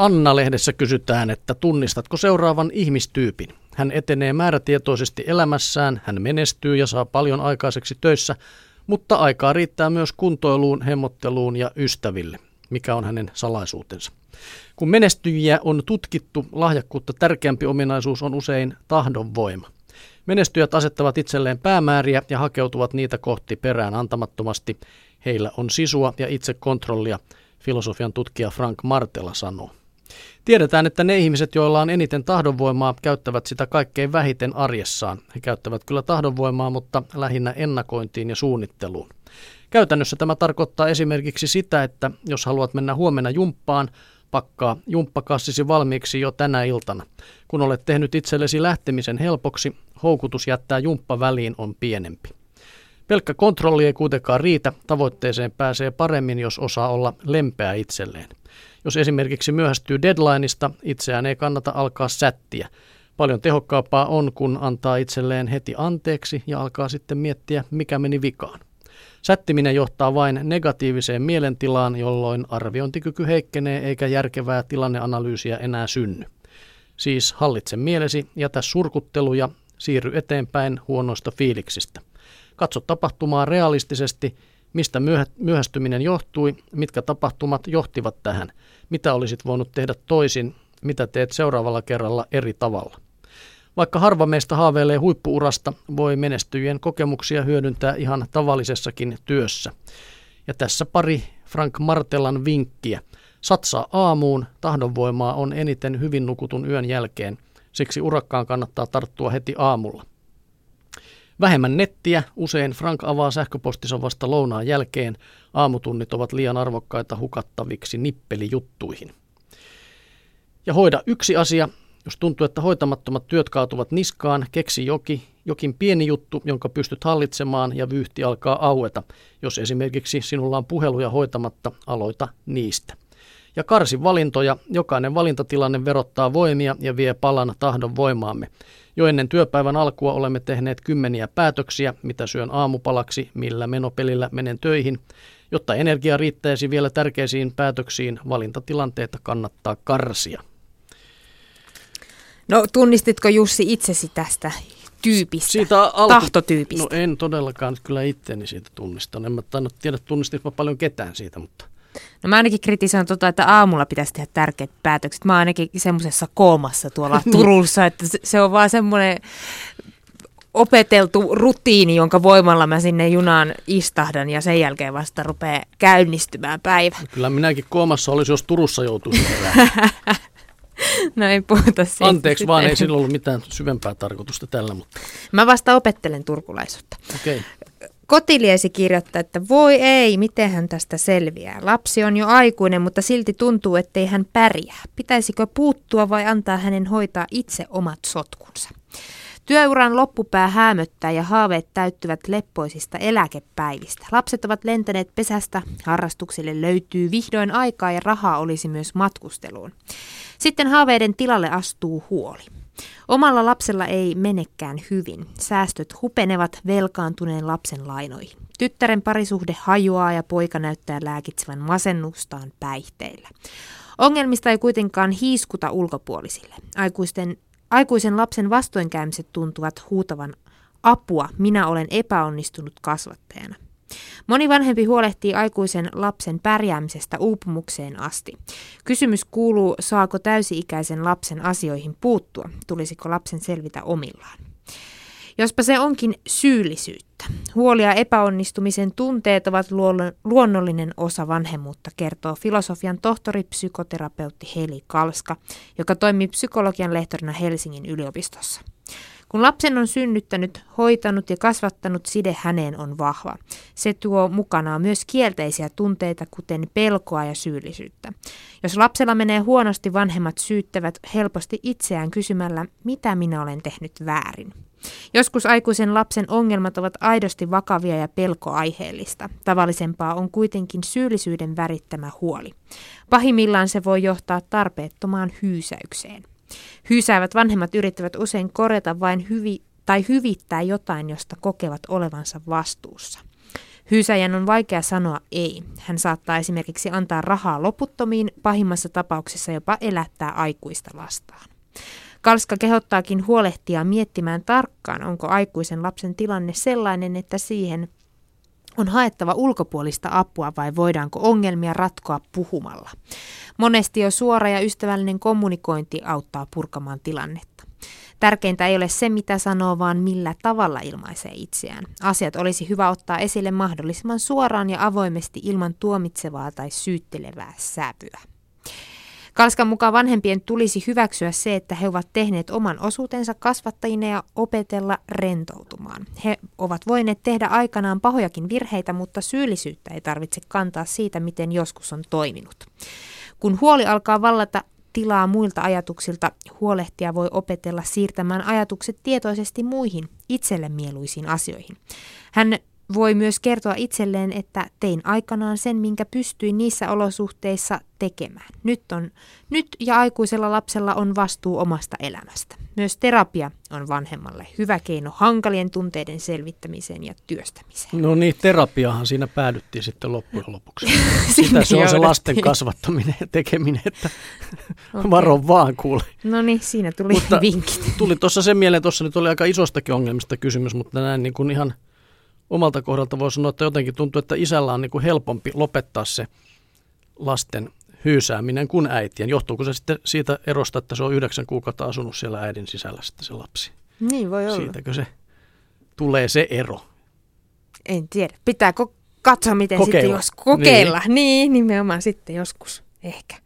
Anna-lehdessä kysytään, että tunnistatko seuraavan ihmistyypin? Hän etenee määrätietoisesti elämässään, hän menestyy ja saa paljon aikaiseksi töissä, mutta aikaa riittää myös kuntoiluun, hemmotteluun ja ystäville. Mikä on hänen salaisuutensa? Kun menestyjiä on tutkittu, lahjakkuutta tärkeämpi ominaisuus on usein tahdonvoima. Menestyjät asettavat itselleen päämääriä ja hakeutuvat niitä kohti perään antamattomasti. Heillä on sisua ja itsekontrollia, filosofian tutkija Frank Martela sanoo. Tiedetään, että ne ihmiset, joilla on eniten tahdonvoimaa, käyttävät sitä kaikkein vähiten arjessaan. He käyttävät kyllä tahdonvoimaa, mutta lähinnä ennakointiin ja suunnitteluun. Käytännössä tämä tarkoittaa esimerkiksi sitä, että jos haluat mennä huomenna jumppaan, pakkaa jumppakassisi valmiiksi jo tänä iltana. Kun olet tehnyt itsellesi lähtemisen helpoksi, houkutus jättää jumppa väliin on pienempi. Pelkkä kontrolli ei kuitenkaan riitä, tavoitteeseen pääsee paremmin, jos osaa olla lempeä itselleen. Jos esimerkiksi myöhästyy deadlineista, itseään ei kannata alkaa sättiä. Paljon tehokkaampaa on, kun antaa itselleen heti anteeksi ja alkaa sitten miettiä, mikä meni vikaan. Sättiminen johtaa vain negatiiviseen mielentilaan, jolloin arviointikyky heikkenee eikä järkevää tilanneanalyysiä enää synny. Siis hallitse mielesi, jätä surkutteluja, siirry eteenpäin huonoista fiiliksistä. Katso tapahtumaa realistisesti, mistä myöhästyminen johtui, mitkä tapahtumat johtivat tähän, mitä olisit voinut tehdä toisin, mitä teet seuraavalla kerralla eri tavalla. Vaikka harva meistä haaveilee huippuurasta, voi menestyjien kokemuksia hyödyntää ihan tavallisessakin työssä. Ja tässä pari Frank Martellan vinkkiä. Satsaa aamuun, tahdonvoimaa on eniten hyvin nukutun yön jälkeen, siksi urakkaan kannattaa tarttua heti aamulla. Vähemmän nettiä, usein Frank avaa sähköpostinsa vasta lounaan jälkeen. Aamutunnit ovat liian arvokkaita hukattaviksi nippelijuttuihin. Ja hoida yksi asia, jos tuntuu, että hoitamattomat työt kaatuvat niskaan, keksi joki, jokin pieni juttu, jonka pystyt hallitsemaan ja vyyhti alkaa aueta. Jos esimerkiksi sinulla on puheluja hoitamatta, aloita niistä. Ja karsi valintoja, jokainen valintatilanne verottaa voimia ja vie palan tahdon voimaamme. Jo ennen työpäivän alkua olemme tehneet kymmeniä päätöksiä, mitä syön aamupalaksi, millä menopelillä menen töihin. Jotta energia riittäisi vielä tärkeisiin päätöksiin, valintatilanteita kannattaa karsia. No tunnistitko Jussi itsesi tästä tyypistä, siitä alku... tahtotyypistä? No en todellakaan kyllä itteni siitä tunnistan. En mä tainnut tiedä tunnistinko paljon ketään siitä, mutta... No mä ainakin kritisoin tota, että aamulla pitäisi tehdä tärkeät päätökset. Mä oon ainakin semmoisessa koomassa tuolla. Turussa, että se on vaan semmoinen opeteltu rutiini, jonka voimalla mä sinne junaan istahdan ja sen jälkeen vasta rupeaa käynnistymään päivä. Kyllä minäkin koomassa olisi, jos Turussa joutuisi No ei puhuta siitä. Anteeksi vaan, ei sillä ollut mitään syvempää tarkoitusta tällä. Mutta... Mä vasta opettelen turkulaisuutta. Okei. Okay. Kotiliesi kirjoittaa, että voi ei, miten hän tästä selviää. Lapsi on jo aikuinen, mutta silti tuntuu, ettei hän pärjää. Pitäisikö puuttua vai antaa hänen hoitaa itse omat sotkunsa? Työuran loppupää hämöttää ja haaveet täyttyvät leppoisista eläkepäivistä. Lapset ovat lentäneet pesästä, harrastuksille löytyy vihdoin aikaa ja rahaa olisi myös matkusteluun. Sitten haaveiden tilalle astuu huoli. Omalla lapsella ei menekään hyvin. Säästöt hupenevat velkaantuneen lapsen lainoihin. Tyttären parisuhde hajoaa ja poika näyttää lääkitsevän masennustaan päihteillä. Ongelmista ei kuitenkaan hiiskuta ulkopuolisille. Aikuisten, aikuisen lapsen vastoinkäymiset tuntuvat huutavan apua, minä olen epäonnistunut kasvattajana. Moni vanhempi huolehtii aikuisen lapsen pärjäämisestä uupumukseen asti. Kysymys kuuluu, saako täysi-ikäisen lapsen asioihin puuttua? Tulisiko lapsen selvitä omillaan? Jospa se onkin syyllisyyttä. Huoli ja epäonnistumisen tunteet ovat luonnollinen osa vanhemmuutta, kertoo filosofian tohtori psykoterapeutti Heli Kalska, joka toimii psykologian lehtorina Helsingin yliopistossa. Kun lapsen on synnyttänyt, hoitanut ja kasvattanut, side häneen on vahva. Se tuo mukanaan myös kielteisiä tunteita, kuten pelkoa ja syyllisyyttä. Jos lapsella menee huonosti, vanhemmat syyttävät helposti itseään kysymällä, mitä minä olen tehnyt väärin. Joskus aikuisen lapsen ongelmat ovat aidosti vakavia ja pelkoaiheellista. Tavallisempaa on kuitenkin syyllisyyden värittämä huoli. Pahimmillaan se voi johtaa tarpeettomaan hyysäykseen. Hyysäävät vanhemmat yrittävät usein korjata vain hyvi, tai hyvittää jotain, josta kokevat olevansa vastuussa. Hyysäjän on vaikea sanoa ei. Hän saattaa esimerkiksi antaa rahaa loputtomiin, pahimmassa tapauksessa jopa elättää aikuista lastaan. Kalska kehottaakin huolehtia miettimään tarkkaan, onko aikuisen lapsen tilanne sellainen, että siihen on haettava ulkopuolista apua vai voidaanko ongelmia ratkoa puhumalla. Monesti jo suora ja ystävällinen kommunikointi auttaa purkamaan tilannetta. Tärkeintä ei ole se, mitä sanoo, vaan millä tavalla ilmaisee itseään. Asiat olisi hyvä ottaa esille mahdollisimman suoraan ja avoimesti ilman tuomitsevaa tai syyttelevää sävyä. Kalskan mukaan vanhempien tulisi hyväksyä se, että he ovat tehneet oman osuutensa kasvattajina ja opetella rentoutumaan. He ovat voineet tehdä aikanaan pahojakin virheitä, mutta syyllisyyttä ei tarvitse kantaa siitä, miten joskus on toiminut. Kun huoli alkaa vallata tilaa muilta ajatuksilta, huolehtia voi opetella siirtämään ajatukset tietoisesti muihin, itselle mieluisiin asioihin. Hän voi myös kertoa itselleen, että tein aikanaan sen, minkä pystyin niissä olosuhteissa tekemään. Nyt, on, nyt ja aikuisella lapsella on vastuu omasta elämästä. Myös terapia on vanhemmalle hyvä keino hankalien tunteiden selvittämiseen ja työstämiseen. No niin, terapiahan siinä päädyttiin sitten loppujen lopuksi. Sitä se on se lasten kasvattaminen ja tekeminen, että okay. varo vaan kuule. No niin, siinä tuli mutta vinkit. Tuli tuossa sen mieleen, tuossa nyt oli aika isostakin ongelmista kysymys, mutta näin niin kuin ihan – omalta kohdalta voi sanoa, että jotenkin tuntuu, että isällä on niin kuin helpompi lopettaa se lasten hyysääminen kuin äitien. Johtuuko se sitten siitä erosta, että se on yhdeksän kuukautta asunut siellä äidin sisällä sitten se lapsi? Niin voi olla. Siitäkö se tulee se ero? En tiedä. Pitää ko- katsoa, miten kokeilla. sitten jos kokeilla. Niin. niin, nimenomaan sitten joskus ehkä.